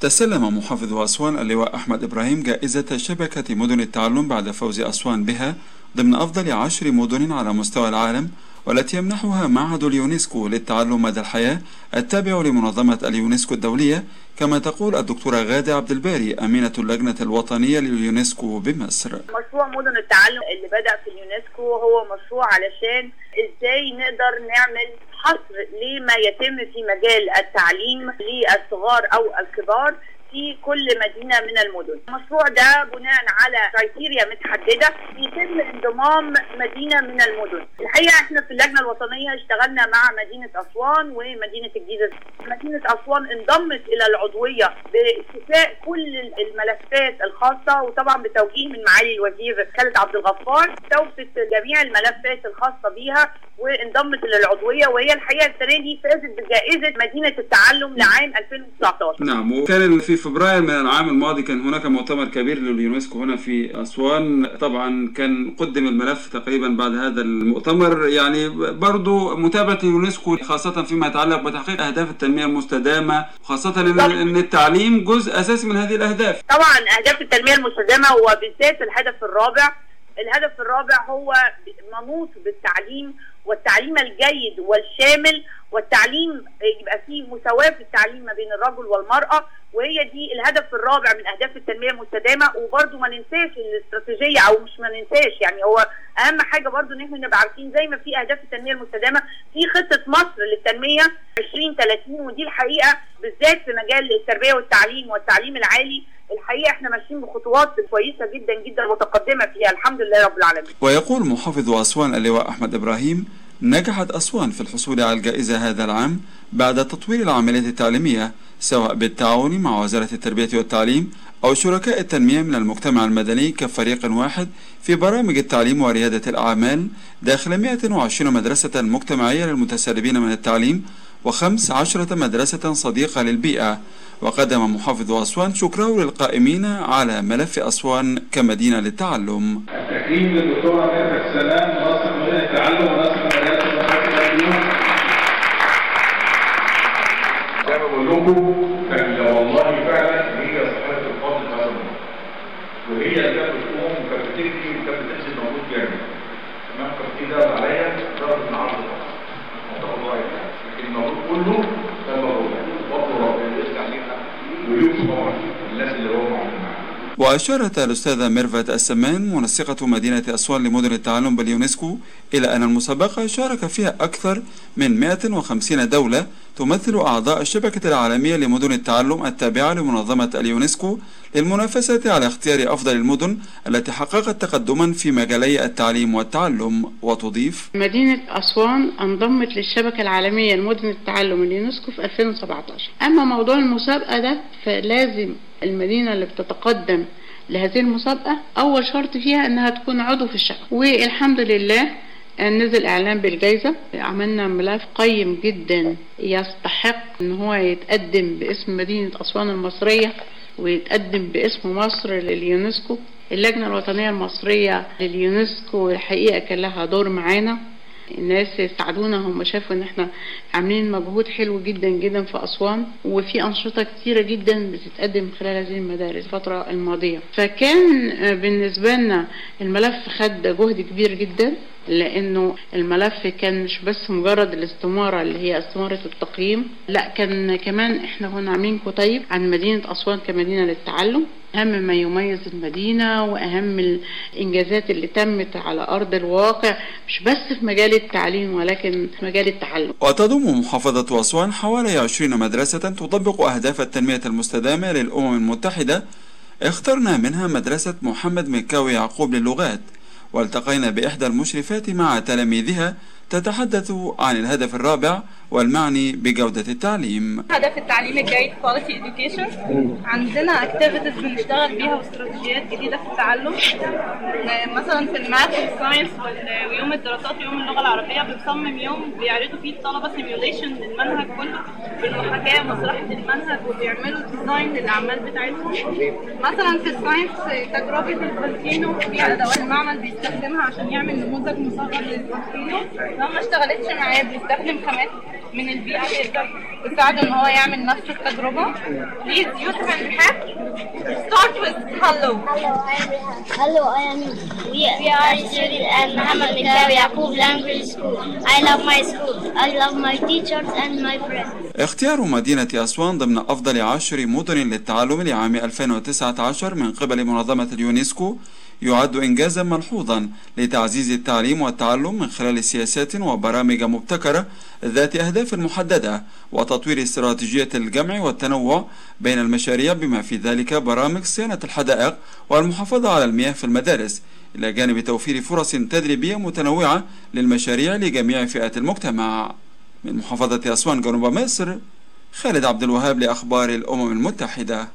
تسلم محافظ أسوان اللواء أحمد إبراهيم جائزة شبكة مدن التعلم بعد فوز أسوان بها ضمن أفضل عشر مدن على مستوى العالم والتي يمنحها معهد اليونسكو للتعلم مدى الحياة التابع لمنظمة اليونسكو الدولية كما تقول الدكتورة غادة عبد الباري أمينة اللجنة الوطنية لليونسكو بمصر. مشروع مدن التعلم اللي بدأ في اليونسكو هو مشروع علشان إزاي نقدر نعمل حصر لما يتم في مجال التعليم للصغار أو الكبار. في كل مدينة من المدن. المشروع ده بناء على كرايتيريا متحددة يتم انضمام مدينة من المدن. الحقيقة إحنا في اللجنة الوطنية اشتغلنا مع مدينة أسوان ومدينة الجيزة. مدينة أسوان انضمت إلى العضوية باستيفاء كل الملفات الخاصة وطبعا بتوجيه من معالي الوزير خالد عبد الغفار استوفت جميع الملفات الخاصة بيها وانضمت إلى العضوية وهي الحقيقة السنة دي فازت بجائزة مدينة التعلم لعام 2019. نعم وكان في فبراير من العام الماضي كان هناك مؤتمر كبير لليونسكو هنا في أسوان. طبعا كان قدم الملف تقريبا بعد هذا المؤتمر. يعني برضو متابعة اليونسكو خاصة فيما يتعلق بتحقيق أهداف التنمية المستدامة وخاصة أن التعليم جزء أساسي من هذه الأهداف. طبعا أهداف التنمية المستدامة وبالذات الهدف الرابع الهدف الرابع هو منوط بالتعليم والتعليم الجيد والشامل والتعليم يبقى فيه مساواة في التعليم ما بين الرجل والمرأة وهي دي الهدف الرابع من أهداف التنمية المستدامة. وبرده ما ننساش الاستراتيجية أو مش ما ننساش يعني هو أهم حاجة برده إن إحنا نبقى عارفين زي ما في أهداف التنمية المستدامة في خطة مصر للتنمية 2030 ودي الحقيقة بالذات في مجال التربية والتعليم والتعليم العالي. الحقيقة إحنا ماشيين بخطوات كويسة جدا جدا متقدمة فيها الحمد لله رب العالمين. ويقول محافظ أسوان اللواء أحمد إبراهيم نجحت أسوان في الحصول على الجائزة هذا العام بعد تطوير العمليات التعليمية سواء بالتعاون مع وزارة التربية والتعليم أو شركاء التنمية من المجتمع المدني كفريق واحد في برامج التعليم وريادة الأعمال داخل 120 مدرسة مجتمعية للمتسربين من التعليم وخمس عشرة مدرسة صديقة للبيئة وقدم محافظ أسوان شكره للقائمين على ملف أسوان كمدينة للتعلم. التكريم للدكتورة ميرفت السلام منسق مدينة التعلم مدارس المدرسة زي ما بقول لكم كان والله فعلا هي صاحبة الفضل في هذا وهي اللي كانت بتقوم وكانت بتجري وكانت بتنزل موجود جامد. تمام؟ كان في عليا ضرب من عرض الله يعني. لكن الموضوع كله كان موجود فضل ربنا وأشارت الأستاذة ميرفت السمان منسقة مدينة أسوان لمدن التعلم باليونسكو إلى أن المسابقة شارك فيها أكثر من 150 دولة تمثل أعضاء الشبكة العالمية لمدن التعلم التابعة لمنظمة اليونسكو للمنافسة على اختيار أفضل المدن التي حققت تقدما في مجالي التعليم والتعلم. وتضيف مدينة أسوان انضمت للشبكة العالمية لمدن التعلم اليونسكو في 2017 أما موضوع المسابقة ده فلازم المدينة اللي بتتقدم لهذه المسابقة أول شرط فيها أنها تكون عضو في الشبكة والحمد لله نزل إعلان بالجائزة. عملنا ملف قيم جدا يستحق أن هو يتقدم باسم مدينة أسوان المصرية ويتقدم باسم مصر لليونسكو. اللجنة الوطنية المصرية لليونسكو الحقيقة كان لها دور معانا. الناس ساعدونا هم شافوا إن إحنا عاملين مجهود حلو جدا جدا في أسوان وفي أنشطة كتيرة جدا بتتقدم خلال هذه المدارس الفترة الماضية. فكان بالنسبة لنا الملف خد جهد كبير جدا. لأنه الملف كان مش بس مجرد الاستمارة اللي هي استمارة التقييم لا كان كمان إحنا كنا عاملين كتيب عن مدينة أسوان كمدينة للتعلم. أهم ما يميز المدينة وأهم الإنجازات اللي تمت على أرض الواقع مش بس في مجال التعليم ولكن في مجال التعلم. وتضم محافظة أسوان حوالي 20 مدرسة تطبق أهداف التنمية المستدامة للأمم المتحدة. اخترنا منها مدرسة محمد مكاوي يعقوب للغات. والتقينا بإحدى المشرفات مع تلاميذها تتحدث عن الهدف الرابع والمعني بجودة التعليم. هدف التعليم الجيد quality education. عندنا activities بنشتغل بيها واستراتيجيات جديدة في التعلم. مثلا في ال math وال science ويوم الدراسات ويوم اللغة العربية بنصمم يوم بيعرضوا فيه الطلبة simulation للمنهج كله بالمحاكاة مسرحة المنهج وبيعملوا design للأعمال بتاعتهم. مثلا في ال science تجربة ال volcano في أدوات المعمل بيستخدمها عشان يعمل نموذج مصغر لل volcano لو ما اشتغلتش معاه بيستخدم خامات من البيئة يقدر يساعده إن هو يعمل نفس التجربة. Please you can have start with hello hello I am We are student in محمد مكاوي يعقوب Language School I love my school I love my teachers and my friends اختيار مدينة أسوان ضمن أفضل عشر مدن للتعلم لعام 2019 من قبل منظمة اليونسكو يعد إنجازا ملحوظا لتعزيز التعليم والتعلم من خلال سياسات وبرامج مبتكرة ذات أهداف محددة وتطوير استراتيجية الجمع والتنوع بين المشاريع بما في ذلك برامج صيانة الحدائق والمحافظة على المياه في المدارس إلى جانب توفير فرص تدريبية متنوعة للمشاريع لجميع فئات المجتمع. من محافظة أسوان جنوب مصر خالد عبد الوهاب لأخبار الأمم المتحدة.